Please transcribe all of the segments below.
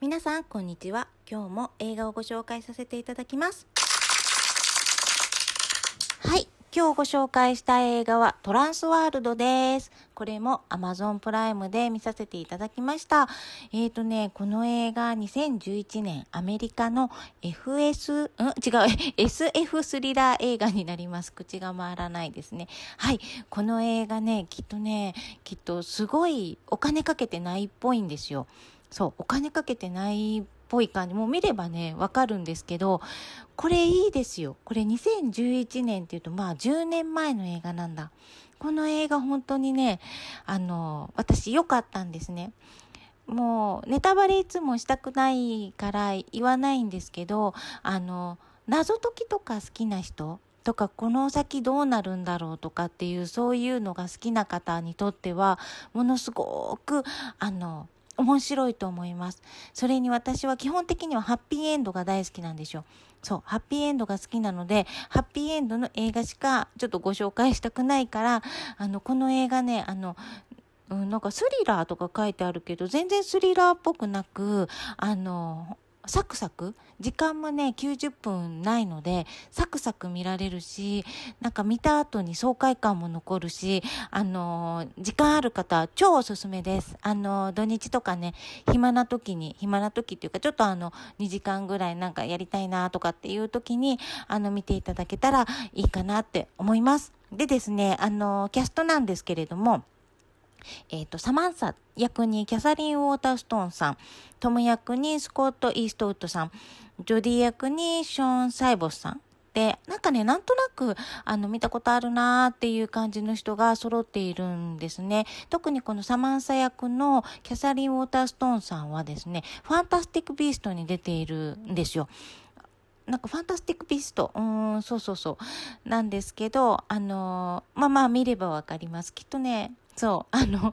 皆さん、こんにちは。今日も映画をご紹介させていただきます。はい。今日ご紹介した映画はトランスワールドです。これも Amazon プライムで見させていただきました。えーとね、この映画2011年アメリカの FS、ん？違う、SF スリラー映画になります。口が回らないですね。はい。この映画ね、きっとね、きっとすごいお金かけてないっぽいんですよ。そう、お金かけてないっぽい感じ。もう見ればね、わかるんですけど、これいいですよ。これ2011年っていうと、まあ10年前の映画なんだ。この映画本当にね、あの、私良かったんですね。もう、ネタバレいつもしたくないから言わないんですけど、あの、謎解きとか好きな人とか、この先どうなるんだろうとかっていう、そういうのが好きな方にとっては、ものすごく、あの、面白いと思います。それに私は基本的にはハッピーエンドが大好きなんですよ。そう、ハッピーエンドが好きなので、ハッピーエンドの映画しかちょっとご紹介したくないから、あの、この映画ね、あの、うん、なんかスリラーとか書いてあるけど、全然スリラーっぽくなく、あの、サクサク？時間もね、90分ないので、サクサク見られるし、なんか見た後に爽快感も残るし、あの、時間ある方、超おすすめです。あの、土日とかね、暇な時に、暇な時っていうか、ちょっとあの、2時間ぐらいなんかやりたいなとかっていう時に、あの、見ていただけたらいいかなって思います。でですね、あの、キャストなんですけれども、えっ、ー、と、サマンサ役にキャサリン・ウォーターストーンさん、トム役にスコット・イーストウッドさん、ジョディ役にショーン・サイボスさん。で、なんかね、なんとなく、あの、見たことあるなーっていう感じの人が揃っているんですね。特にこのサマンサ役のキャサリン・ウォーターストーンさんはですね、ファンタスティック・ビーストに出ているんですよ。なんかファンタスティックビースト？うーん、そうそうそう。なんですけど、あのー、まあまあ見ればわかります。きっとね、そう、あの、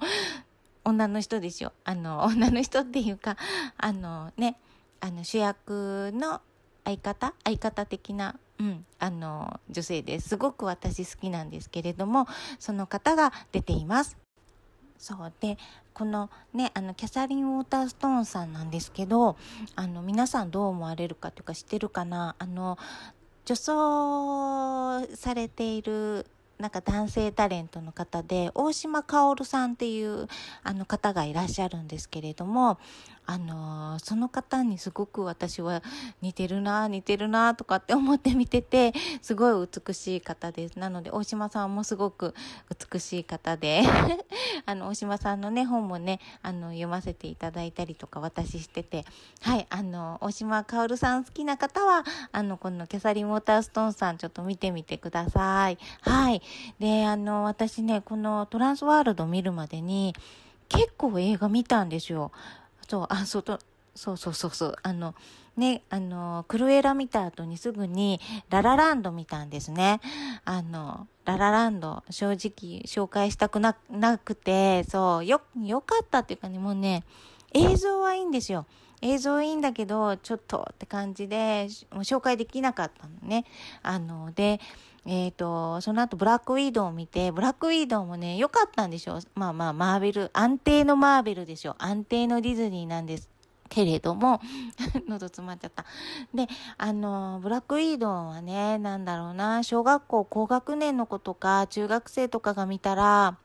女の人ですよ。あの、女の人っていうか、あのね、あの主役の相方？相方的な、うん、あの、女性です。すごく私好きなんですけれども、その方が出ています。そうで、このね、あの、キャサリン・ウォーターストーンさんなんですけど、あの、皆さんどう思われるかというか知ってるかな？あの、女装されているなんか男性タレントの方で、大島薫さんっていうあの方がいらっしゃるんですけれども、あのー、その方にすごく私は似てるな、似てるなとかって思って見てて、すごい美しい方です。なので、大島さんもすごく美しい方で、あの、大島さんのね、本もね、あの、読ませていただいたりとか私してて、はい、あの、大島薫さん好きな方は、あの、このキャサリン・ウォーターストーンさんちょっと見てみてください。はい。で、あの、私ね、このトランスワールド見るまでに、結構映画見たんですよ。そう、あ、そう、そうそうそうそう、あの、ね、あの、クルエラ見た後にすぐにララランド見たんですね。あの、ララランド、正直紹介したくな、なくて、そう、よ、よかったっていうかね、もうね、映像はいいんですよ。映像いいんだけど、ちょっとって感じで、もう紹介できなかったのね。あの、で、えっ、ー、と、その後ブラックウィードウを見て、ブラックウィードウもね、良かったんでしょまあまあ、マーベル、安定のマーベルでしょ安定のディズニーなんです。けれども、喉詰まっちゃった。で、あの、ブラックウィードウはね、なんだろうな、小学校高学年の子とか、中学生とかが見たら、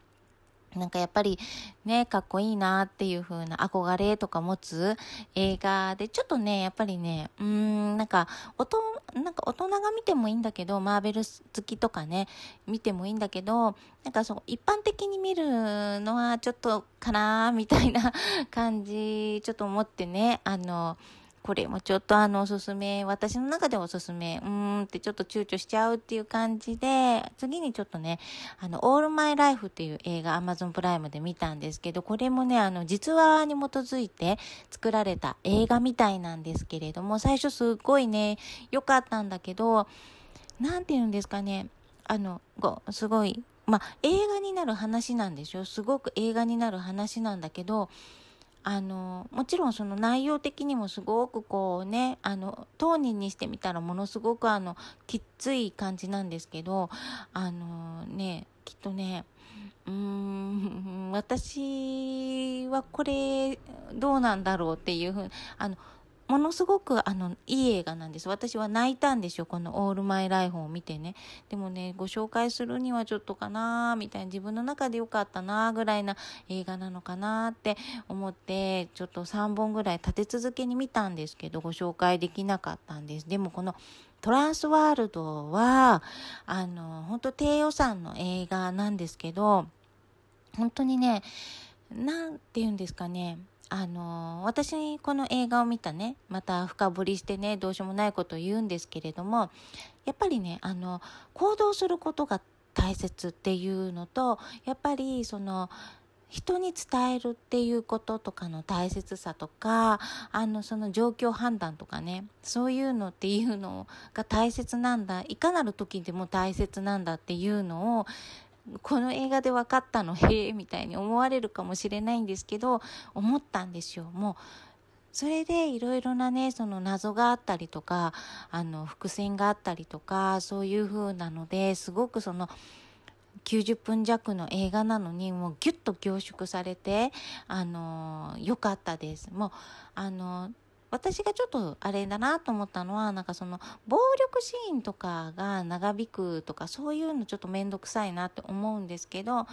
なんかやっぱりね、かっこいいなっていう風な憧れとか持つ映画で、ちょっとね、やっぱりね、うーん、なんか、おと、なんか大人が見てもいいんだけど、マーベル好きとかね、見てもいいんだけど、なんかそう、一般的に見るのはちょっとかなみたいな感じ、ちょっと思ってね、あの、これもちょっとあのおすすめ、私の中でおすすめ、うーんってちょっと躊躇しちゃうっていう感じで、次にちょっとね、あの、オールマイライフっていう映画 Amazon プライムで見たんですけど、これもね、あの、実話に基づいて作られた映画みたいなんですけれども、最初すっごいね、良かったんだけど、なんて言うんですかね、あの、すごい、まあ、映画になる話なんでしょ？すごく映画になる話なんだけど、あの、もちろんその内容的にもすごくこうね、あの、当人にしてみたらものすごくあの、きつい感じなんですけど、あのね、きっとね、うーん、私はこれどうなんだろうっていうふうに、あの、ものすごくあのいい映画なんです。私は泣いたんですよ。このオールマイライフを見てね。でもね、ご紹介するにはちょっとかなーみたいな、自分の中で良かったなーぐらいな映画なのかなーって思って、ちょっと3本ぐらい立て続けに見たんですけど、ご紹介できなかったんです。でもこのトランスワールドは、あの、本当低予算の映画なんですけど、本当にね、なんて言うんですかね、あの、私、この映画を見たね、また深掘りしてね、どうしようもないことを言うんですけれども、やっぱりね、あの、行動することが大切っていうのと、やっぱり、その、人に伝えるっていうこととかの大切さとか、あの、その状況判断とかね、そういうのっていうのが大切なんだ、いかなる時でも大切なんだっていうのを、この映画で分かったのへえみたいに思われるかもしれないんですけど思ったんですよ。もうそれでいろいろなねその謎があったりとかあの伏線があったりとかそういう風なのですごくその90分弱の映画なのにもうギュッと凝縮されてあの良かったです。もうあの私がちょっとあれだなと思ったのは、なんかその、暴力シーンとかが長引くとか、そういうのちょっとめんどくさいなって思うんですけど、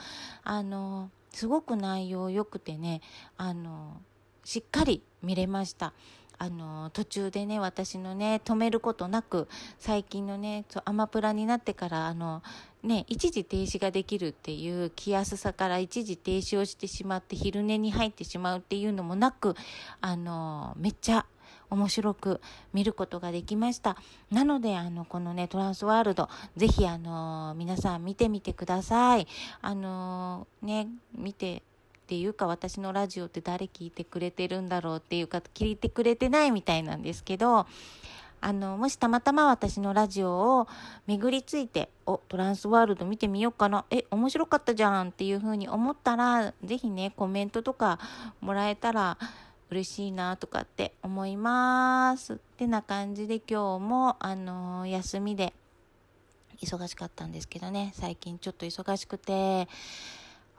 あの、すごく内容良くてね、あの、しっかり見れました。あの、途中でね、私のね、止めることなく、最近のね、そうアマプラになってから、あの、ね、一時停止ができるっていう気安さから一時停止をしてしまって昼寝に入ってしまうっていうのもなく、あの、めっちゃ面白く見ることができました。なので、あの、このね、トランスワールド、ぜひ、あの、皆さん見てみてください。あの、ね、見て、っていうか私のラジオって誰聞いてくれてるんだろうっていうか聞いてくれてないみたいなんですけどあの、もしたまたま私のラジオを巡りついて、お、トランスワールド見てみようかな。え、面白かったじゃんっていう風に思ったら、ぜひね、コメントとかもらえたら嬉しいなとかって思います。ってな感じで今日も、あの、休みで忙しかったんですけどね、最近ちょっと忙しくて、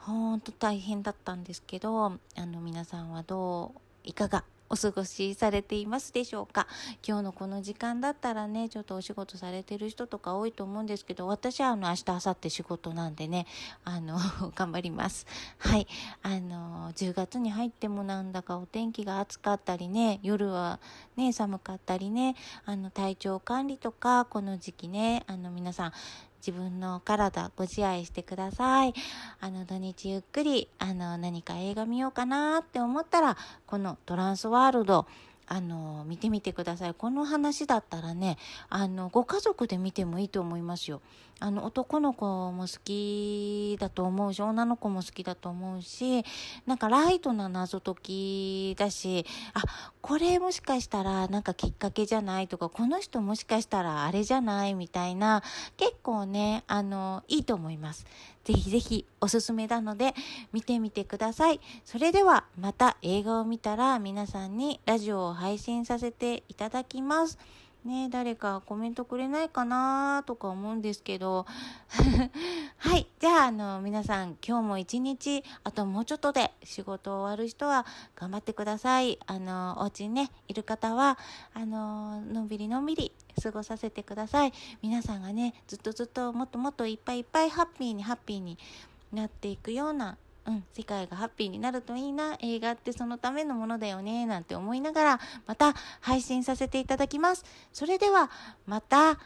ほんと大変だったんですけど、あの皆さんはどう、いかがお過ごしされていますでしょうか？今日のこの時間だったらね、ちょっとお仕事されてる人とか多いと思うんですけど、私はあの明日、明後日仕事なんでね、あの、頑張ります。はい。あの、10月に入ってもなんだかお天気が暑かったりね、夜はね、寒かったりね、あの、体調管理とか、この時期ね、あの、皆さん、自分の体ご自愛してください。あの土日ゆっくり、あの何か映画見ようかなって思ったら、このトランスワールド、あの、見てみてください。この話だったらね、あの、ご家族で見てもいいと思いますよ。あの、男の子も好きだと思うし、女の子も好きだと思うし、なんかライトな謎解きだし、あ、これもしかしたらなんかきっかけじゃないとか、この人もしかしたらあれじゃないみたいな、結構ね、あの、いいと思います。ぜひぜひおすすめなので見てみてください。それではまた映画を見たら皆さんにラジオを配信させていただきます。ね誰かコメントくれないかなとか思うんですけど。はい。じゃあ、あの、皆さん、今日も一日、あともうちょっとで仕事終わる人は頑張ってください。あの、お家にね、いる方は、あの、のんびりのんびり過ごさせてください。皆さんがね、ずっとずっともっともっといっぱいいっぱいハッピーにハッピーになっていくようなうん、世界がハッピーになるといいな、映画ってそのためのものだよね、なんて思いながら、また配信させていただきます。それでは、また、